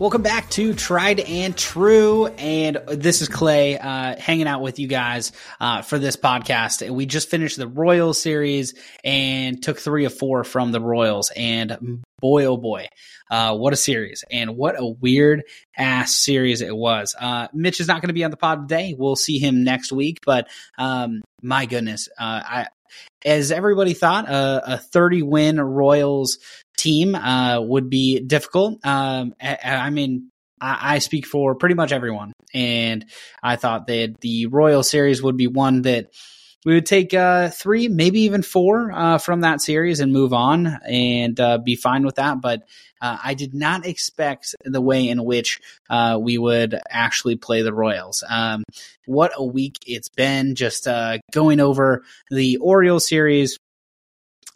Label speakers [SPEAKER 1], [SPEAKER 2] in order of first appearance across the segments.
[SPEAKER 1] Welcome back to Trident True, and this is Clay uh, hanging out with you guys uh, for this podcast. We just finished the Royals series and took three of four from the Royals, and boy oh boy, uh, what a series and what a weird ass series it was. Uh, Mitch is not going to be on the pod today. We'll see him next week, but um, my goodness, uh, I as everybody thought, uh, a 30 win Royals team uh, would be difficult. Um, I, I, mean, I, I, speak for pretty much everyone, and I thought that the Royal Series would be one that we would take uh, three, maybe even four uh, from that series and move on and uh, be fine with that. But uh, I did not expect the way in which uh, we would actually play the Royals. Um, what a week it's been just uh, going over the Orioles series.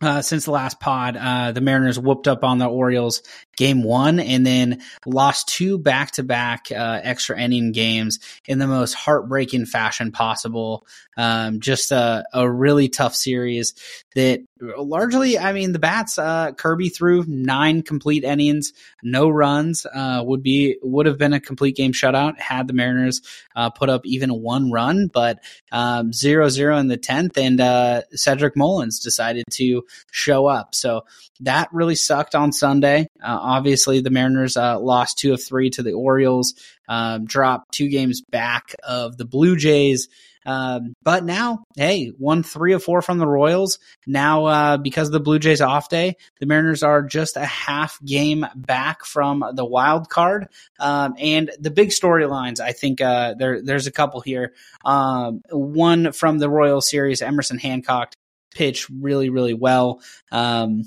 [SPEAKER 1] Uh, since the last pod, uh, the Mariners whooped up on the Orioles game one and then lost two back to back extra inning games in the most heartbreaking fashion possible. Um, just a, a really tough series that largely, I mean, the bats, uh, Kirby threw nine complete innings, no runs, uh, would be, would have been a complete game shutout had the Mariners, uh, put up even one run, but, um, zero, zero in the 10th and, uh, Cedric Mullins decided to show up. So that really sucked on Sunday. Uh, obviously the Mariners, uh, lost two of three to the Orioles, um, dropped two games back of the Blue Jays. Um, but now, hey, won three of four from the Royals. Now, uh, because of the Blue Jays off day, the Mariners are just a half game back from the wild card. Um, and the big storylines, I think, uh, there, there's a couple here. Um, one from the Royal series, Emerson Hancock pitched really, really well. Um,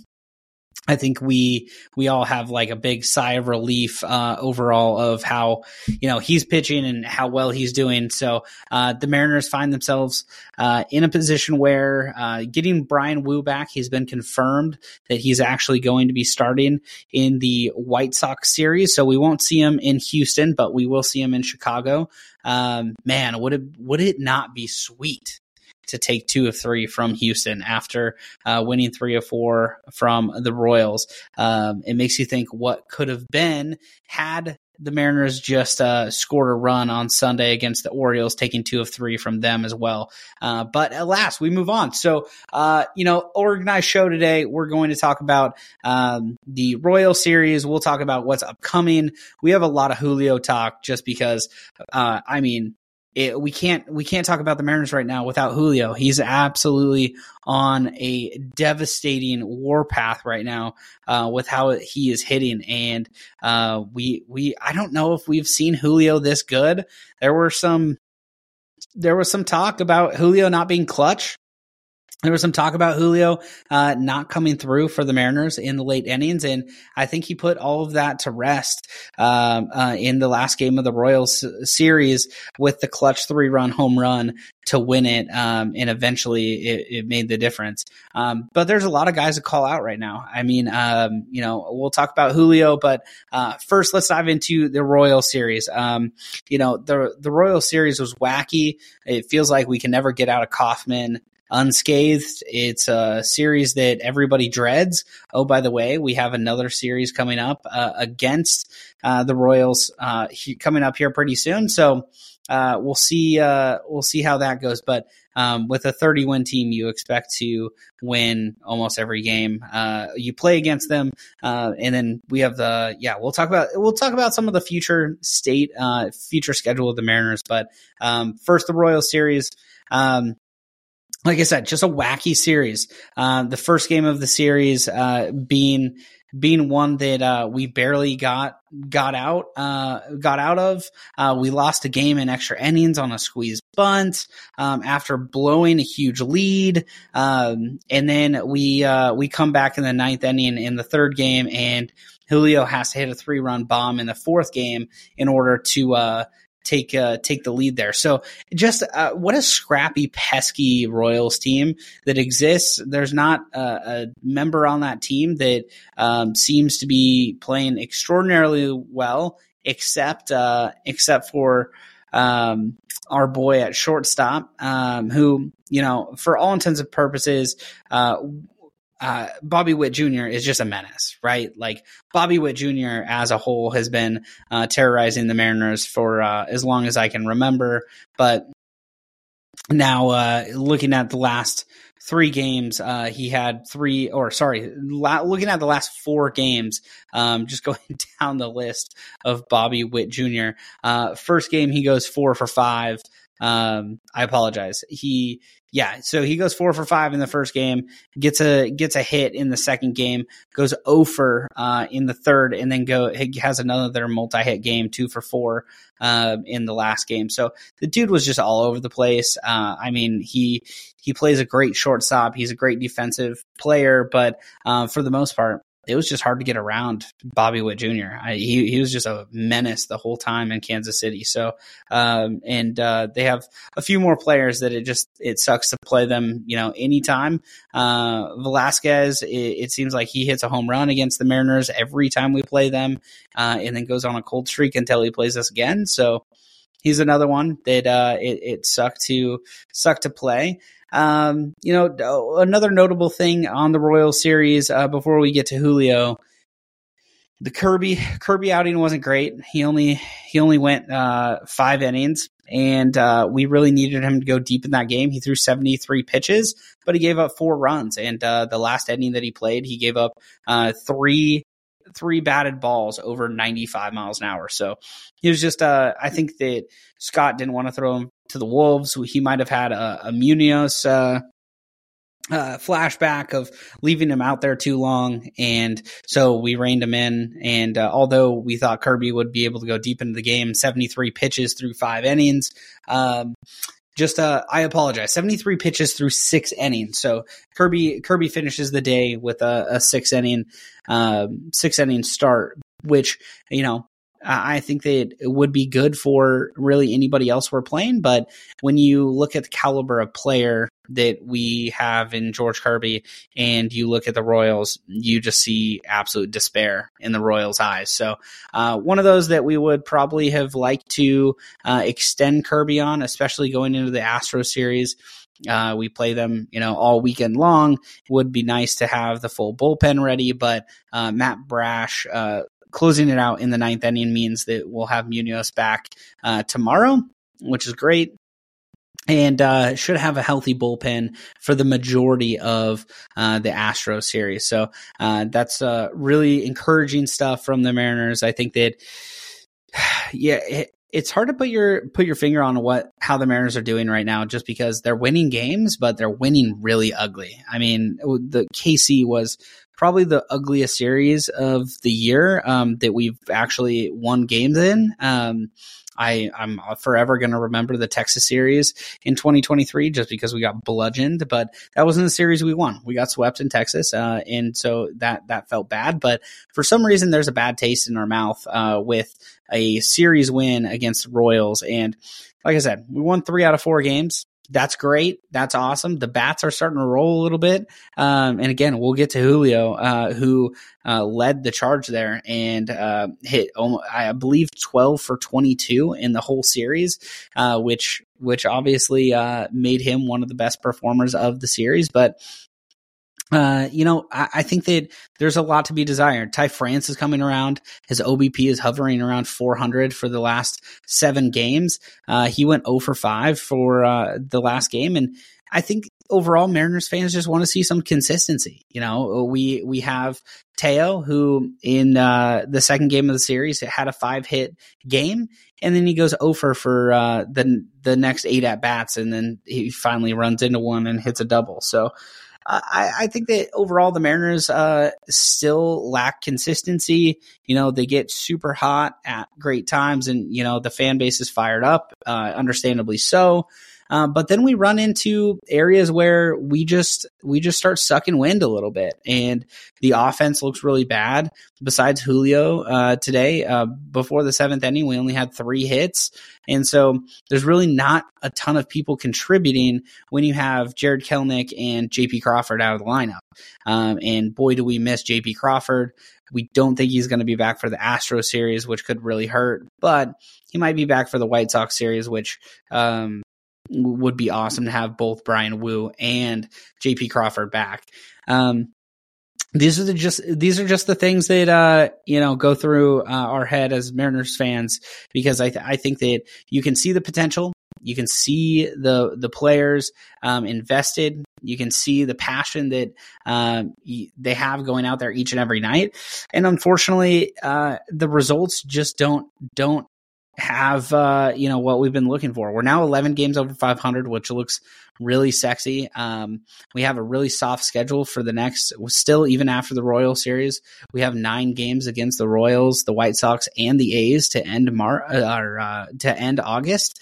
[SPEAKER 1] I think we we all have like a big sigh of relief uh, overall of how you know he's pitching and how well he's doing. So uh, the Mariners find themselves uh, in a position where uh, getting Bryan Woo back, he's been confirmed that he's actually going to be starting in the White Sox series. So we won't see him in Houston, but we will see him in Chicago. Um, man, would it would it not be sweet to take two of three from Houston after uh, winning three of four from the Royals. Um, it makes you think what could have been had the Mariners just uh, scored a run on Sunday against the Orioles, taking two of three from them as well. Uh, but alas, we move on. So, uh, you know, organized show today. We're going to talk about um, the Royal Series. We'll talk about what's upcoming. We have a lot of Julio talk just because, uh, I mean, it, we can't we can't talk about the Mariners right now without Julio. He's absolutely on a devastating warpath right now uh, with how he is hitting, and uh, we we I don't know if we've seen Julio this good. There were some there was some talk about Julio not being clutch there was some talk about Julio uh, not coming through for the Mariners in the late innings, and I think he put all of that to rest um, uh, in the last game of the Royals series with the clutch three-run home run to win it, um, and eventually it, it, made the difference. Um, but there's a lot of guys to call out right now. I mean, um, you know, we'll talk about Julio, but uh, first let's dive into the Royal series. Um, you know, the the Royal series was wacky. It feels like we can never get out of Kauffman unscathed. It's a series that everybody dreads. Oh, by the way, we have another series coming up uh, against uh, the Royals uh, he, coming up here pretty soon. So uh, we'll see. Uh, we'll see how that goes. But um, with a 30 win team, you expect to win almost every game uh, you play against them. and then we have the yeah. We'll talk about we'll talk about some of the future state future schedule of the Mariners. But um, first, the Royal series. Um, like I said, just a wacky series. Uh, the first game of the series uh, being being one that uh, we barely got got out uh, got out of. Uh, we lost a game in extra innings on a squeeze bunt um, after blowing a huge lead, um, and then we uh, we come back in the ninth inning in the third game, and Julio has to hit a three run bomb in the fourth game in order to take uh, take the lead there. So just uh, what a scrappy, pesky Royals team that exists. There's not a, a member on that team that um, seems to be playing extraordinarily well, except uh, except for um, our boy at shortstop, um, who you know, for all intents and purposes, uh, uh, Bobby Witt Jr. is just a menace, right? Like Bobby Witt Jr. as a whole has been uh, terrorizing the Mariners for uh, as long as I can remember. But now, uh, looking at the last three games, uh, he had three, or sorry, la- looking at the last four games, um, just going down the list of Bobby Witt Jr. First game, he goes four for five. Um, I apologize. He yeah, so he goes four for five in the first game, gets a gets a hit in the second game, goes over uh, in the third, and then go has another multi hit game, two for four uh, in the last game. So the dude was just all over the place. Uh, I mean, he he plays a great shortstop. He's a great defensive player, but uh, for the most part, it was just hard to get around Bobby Witt Jr. I, he he was just a menace the whole time in Kansas City. So, um, and uh, they have a few more players that it just it sucks to play them. You know, anytime. Uh, Velazquez, it, it, seems like he hits a home run against the Mariners every time we play them, uh, and then goes on a cold streak until he plays us again. So. He's another one that uh, it, it sucked to sucked to play. Um, you know, another notable thing on the Royal series uh, before we get to Julio, the Kirby Kirby outing wasn't great. He only he only went uh, five innings, and uh, we really needed him to go deep in that game. He threw seventy three pitches, but he gave up four runs. And uh, the last inning that he played, he gave up uh, three three batted balls over 95 miles an hour. So he was just, uh, I think that Scott didn't want to throw him to the Wolves. He might have had a, a Munoz, uh, uh, flashback of leaving him out there too long. And so we reined him in. And uh, although we thought Kirby would be able to go deep into the game, 73 pitches through five innings, um, just uh, I apologize. 73 pitches through six innings. So Kirby Kirby finishes the day with a, a six inning um, six inning start, which you know I think that it would be good for really anybody else we're playing. But when you look at the caliber of player that we have in George Kirby and you look at the Royals, you just see absolute despair in the Royals' eyes. So, uh, one of those that we would probably have liked to uh, extend Kirby on, especially going into the Astro series. Uh, we play them, you know, all weekend long. Would be nice to have the full bullpen ready, but uh, Matt Brash uh, closing it out in the ninth inning means that we'll have Munoz back uh, tomorrow, which is great. And uh, should have a healthy bullpen for the majority of uh, the Astro series. So uh, that's uh, really encouraging stuff from the Mariners. I think that, yeah, it, it's hard to put your put your finger on what how the Mariners are doing right now, just because they're winning games, but they're winning really ugly. I mean, the KC was probably the ugliest series of the year um, that we've actually won games in. Um, I, I'm forever going to remember the Texas series in 2023 just because we got bludgeoned, but that wasn't the series we won. We got swept in Texas, uh, and so that that felt bad. But for some reason, there's a bad taste in our mouth uh, with a series win against Royals. And like I said, we won three out of four games that's great. That's awesome. The bats are starting to roll a little bit. Um, and again, we'll get to Julio, uh, who uh, led the charge there and uh, hit, I believe, 12 for 22 in the whole series, uh, which which obviously uh, made him one of the best performers of the series. But uh, you know, I, I, think that there's a lot to be desired. Ty France is coming around. His OBP is hovering around 400 for the last seven games. Uh, he went 0 for 5 for uh, the last game. And I think overall, Mariners fans just want to see some consistency. You know, we, we have Teo, who in uh, the second game of the series had a five hit game. And then he goes over for uh, the the next eight at bats, and then he finally runs into one and hits a double. So I, I, think that overall the Mariners uh, still lack consistency. You know, they get super hot at great times, and you know the fan base is fired up, uh, understandably so. Uh, but then we run into areas where we just we just start sucking wind a little bit, and the offense looks really bad. Besides Julio uh, today, uh, before the seventh inning, we only had three hits, and so there's really not a ton of people contributing when you have Jarred Kelenic and J.P. Crawford out of the lineup. Um, and boy, do we miss J.P. Crawford. We don't think he's going to be back for the Astro series, which could really hurt, but he might be back for the White Sox series, which um, would be awesome to have both Bryan Woo and JP Crawford back. Um, these are the just these are just the things that uh you know go through uh, our head as Mariners fans because I th- I think that you can see the potential. You can see the the players um, invested. You can see the passion that um, they have going out there each and every night. And unfortunately uh, the results just don't don't have uh, you know what we've been looking for. We're now 11 games over 500, which looks really sexy. Um, we have a really soft schedule for the next. Still, even after the Royal series, we have nine games against the Royals, the White Sox, and the A's to end Mar uh, or uh, to end August.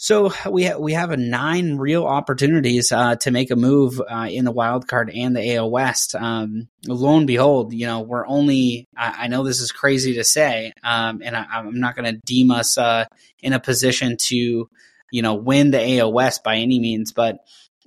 [SPEAKER 1] So we ha- we have a nine real opportunities uh, to make a move uh, in the wild card and the AL West. Um, lo and behold, you know we're only. I, I know this is crazy to say, um, and I, am not going to deem us uh, in a position to, you know, win the AL West by any means, but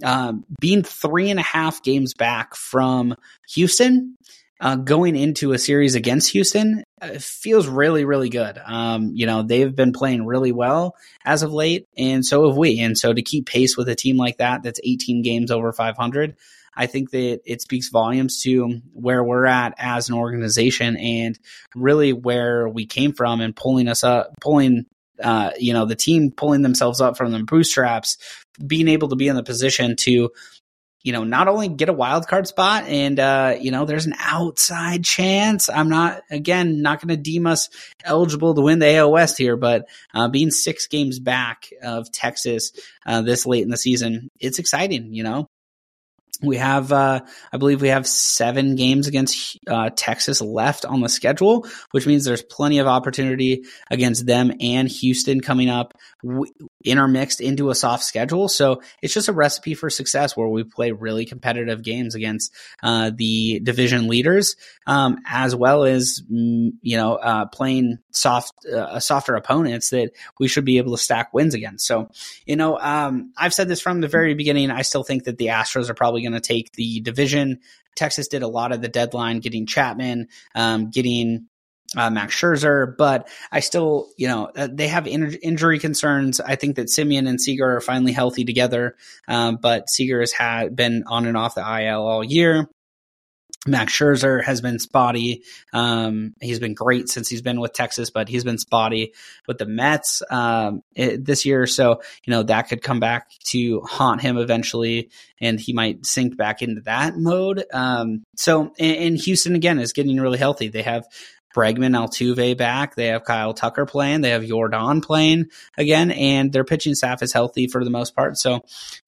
[SPEAKER 1] um, being three and a half games back from Houston uh, going into a series against Houston uh, feels really, really good. Um, you know, they've been playing really well as of late, and so have we. And so to keep pace with a team like that, that's 18 games over 500, I think that it speaks volumes to where we're at as an organization and really where we came from and pulling us up, pulling uh, you know, the team pulling themselves up from the bootstraps, being able to be in the position to you know, not only get a wild card spot and, uh, you know, there's an outside chance. I'm not, again, not going to deem us eligible to win the AL West here, but, uh, being six games back of Texas, uh, this late in the season, it's exciting, you know, we have, uh, I believe we have seven games against uh, Texas left on the schedule, which means there's plenty of opportunity against them and Houston coming up intermixed into a soft schedule. So it's just a recipe for success where we play really competitive games against uh, the division leaders, um, as well as mm, you know uh, playing soft, uh, softer opponents that we should be able to stack wins against. So you know, um, I've said this from the very beginning. I still think that the Astros are probably going to take the division. Texas did a lot of the deadline, getting Chapman, um, getting uh, Max Scherzer, but I still, you know, uh, they have in- injury concerns. I think that Semien and Seager are finally healthy together, um, but Seager has had been on and off the IL all year. Max Scherzer has been spotty. Um, he's been great since he's been with Texas, but he's been spotty with the Mets um, it, this year. So, you know, that could come back to haunt him eventually, and he might sink back into that mode. Um, so, and, and Houston, again, is getting really healthy. They have Bregman, Altuve back. They have Kyle Tucker playing. They have Yordan playing again, and their pitching staff is healthy for the most part. So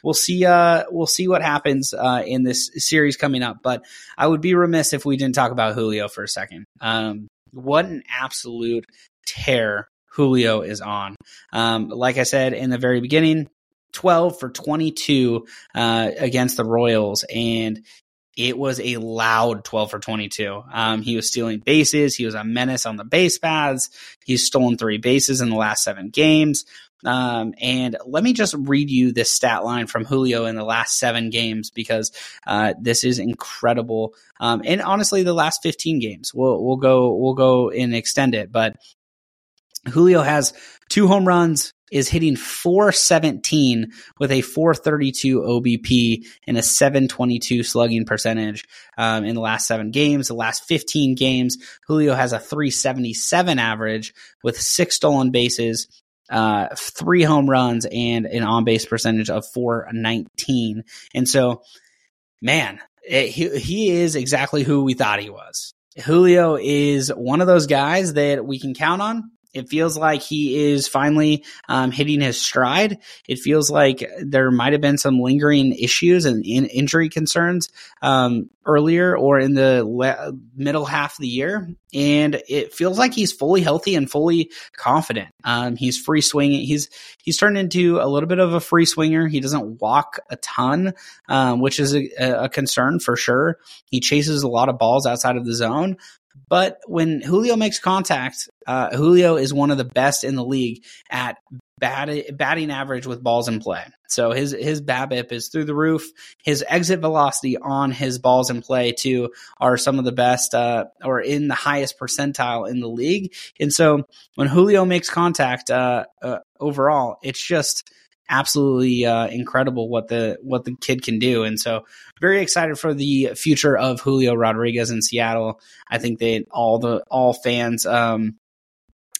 [SPEAKER 1] we'll see. Uh, we'll see what happens uh, in this series coming up. But I would be remiss if we didn't talk about Julio for a second. Um, what an absolute tear Julio is on. Um, like I said in the very beginning, 12 for 22 uh, against the Royals. And it was a loud 12 for 22. Um, he was stealing bases. He was a menace on the base paths. He's stolen three bases in the last seven games. Um, and let me just read you this stat line from Julio in the last seven games because uh, this is incredible. Um, and honestly, the last 15 games, we'll we'll go we'll go and extend it. But Julio has two home runs, is hitting 417 with a 432 OBP and a 722 slugging percentage um, in the last seven games. The last 15 games, Julio has a 377 average with six stolen bases, uh, three home runs, and an on base percentage of 419. And so, man, it, he, he is exactly who we thought he was. Julio is one of those guys that we can count on it feels like he is finally um, hitting his stride. It feels like there might have been some lingering issues and in injury concerns um, earlier or in the le- middle half of the year, and it feels like he's fully healthy and fully confident. Um, he's free swinging. He's he's turned into a little bit of a free swinger. He doesn't walk a ton, um, which is a, a concern for sure. He chases a lot of balls outside of the zone, but when Julio makes contact, uh, Julio is one of the best in the league at bat- batting average with balls in play. So his his BABIP is through the roof. His exit velocity on his balls in play too are some of the best, uh, or in the highest percentile in the league. And so when Julio makes contact, uh, uh overall, it's just absolutely uh, incredible what the what the kid can do. And so, very excited for the future of Julio Rodriguez in Seattle. I think that all the all fans. Um,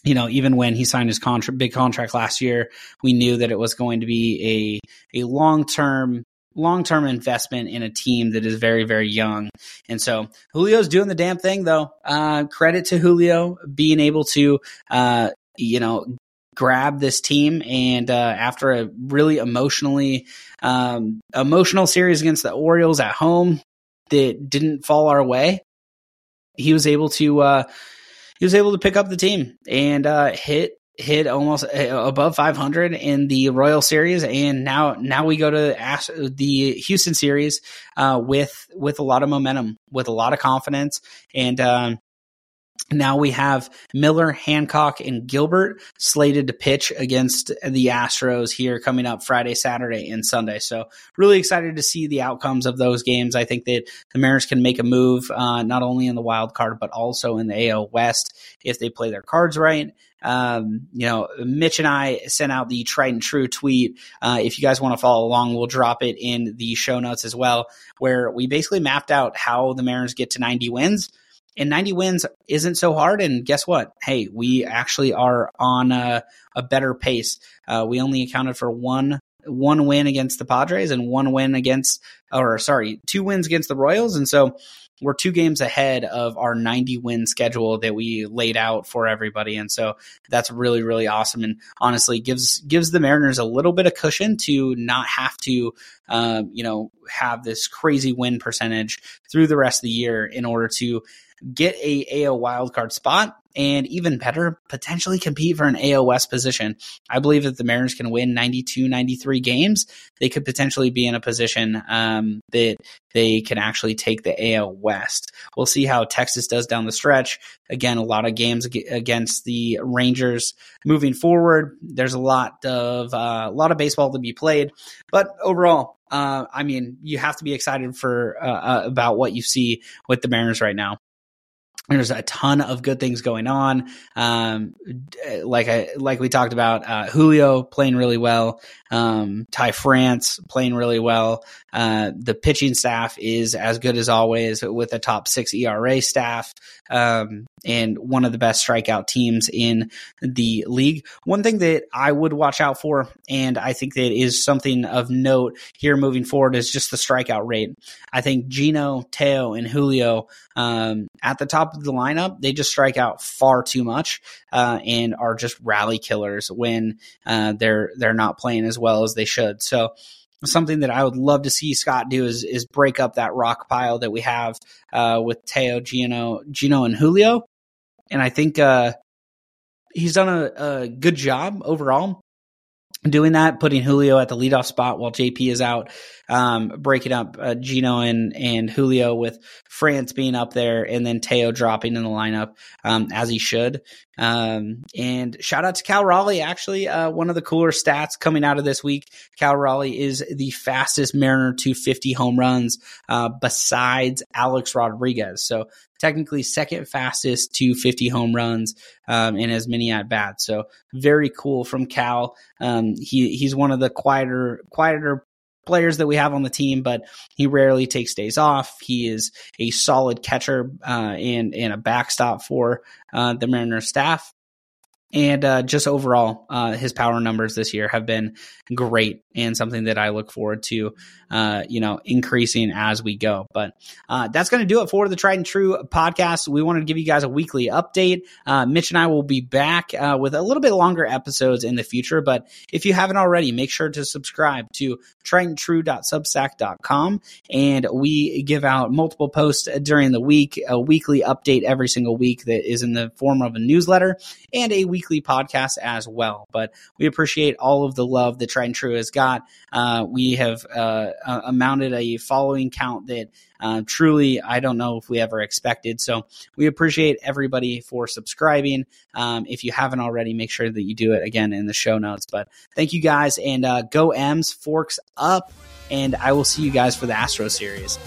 [SPEAKER 1] you know, even when he signed his contract, big contract last year, we knew that it was going to be a a long term long term investment in a team that is very, very young. And so Julio's doing the damn thing, though. Uh, credit to Julio being able to, uh, you know, grab this team and uh, after a really emotionally um, emotional series against the Orioles at home that didn't fall our way, he was able to uh, he was able to pick up the team and uh, hit hit almost uh, above 500 in the Royal Series, and now now we go to the Houston Series uh, with with a lot of momentum, with a lot of confidence, and um, now we have Miller, Hancock, and Gilbert slated to pitch against the Astros here coming up Friday, Saturday, and Sunday. So, really excited to see the outcomes of those games. I think that the Mariners can make a move uh, not only in the wild card, but also in the AL West if they play their cards right. Um, you know, Mitch and I sent out the Trident True tweet. Uh, if you guys want to follow along, we'll drop it in the show notes as well, where we basically mapped out how the Mariners get to 90 wins and 90 wins isn't so hard. And guess what? Hey, we actually are on a, a better pace. Uh, we only accounted for one one win against the Padres and one win against, or sorry, two wins against the Royals. And so we're two games ahead of our 90 win schedule that we laid out for everybody. And so that's really, really awesome. And honestly gives, gives the Mariners a little bit of cushion to not have to, um, you know, have this crazy win percentage through the rest of the year in order to get a AL wildcard spot, and even better, potentially compete for an AL West position. I believe that the Mariners can win 92, 93 games. They could potentially be in a position um, that they can actually take the AL West. We'll see how Texas does down the stretch. Again, a lot of games against the Rangers moving forward. There's a lot of uh, a lot of baseball to be played, but overall, uh, I mean, you have to be excited for uh, uh about what you see with the Mariners right now. There's a ton of good things going on. Um, like I, like we talked about, uh, Julio playing really well. Um, Ty France playing really well. Uh, the pitching staff is as good as always with a top six ERA staff, um, and one of the best strikeout teams in the league. One thing that I would watch out for, and I think that is something of note here moving forward, is just the strikeout rate. I think Geno, Teo, and Julio um, at the top of the lineup, they just strike out far too much uh, and are just rally killers when uh, they're they're not playing as well as they should. So something that I would love to see Scott do is is break up that rock pile that we have uh, with Teo, Geno, Geno, and Julio, and I think uh, he's done a, a, good job overall doing that, putting Julio at the leadoff spot while JP is out, um, breaking up uh, Geno and and Julio with France being up there, and then Teo dropping in the lineup um, as he should. Um, and shout out to Cal Raleigh. Actually, uh, one of the cooler stats coming out of this week. Cal Raleigh is the fastest Mariner to 50 home runs uh, besides Alex Rodriguez. So technically second fastest to 50 home runs um, and as many at bats. So very cool from Cal. Um, he he's one of the quieter quieter players that we have on the team, but he rarely takes days off. He is a solid catcher uh, and and a backstop for uh, the Mariners staff. And uh, just overall, uh, his power numbers this year have been great and something that I look forward to, uh, you know, increasing as we go. But uh, that's going to do it for the Trident True podcast. We wanted to give you guys a weekly update. Uh, Mitch and I will be back uh, with a little bit longer episodes in the future. But if you haven't already, make sure to subscribe to tridenttrue.substack.com. And we give out multiple posts during the week, a weekly update every single week that is in the form of a newsletter and a weekly weekly podcast as well. But we appreciate all of the love that Trident True has got. Uh, we have uh, uh, amounted a following count that uh, truly I don't know if we ever expected. So we appreciate everybody for subscribing. Um, if you haven't already, make sure that you do it again in the show notes. But thank you guys and uh, go M's, forks up, and I will see you guys for the Astro series.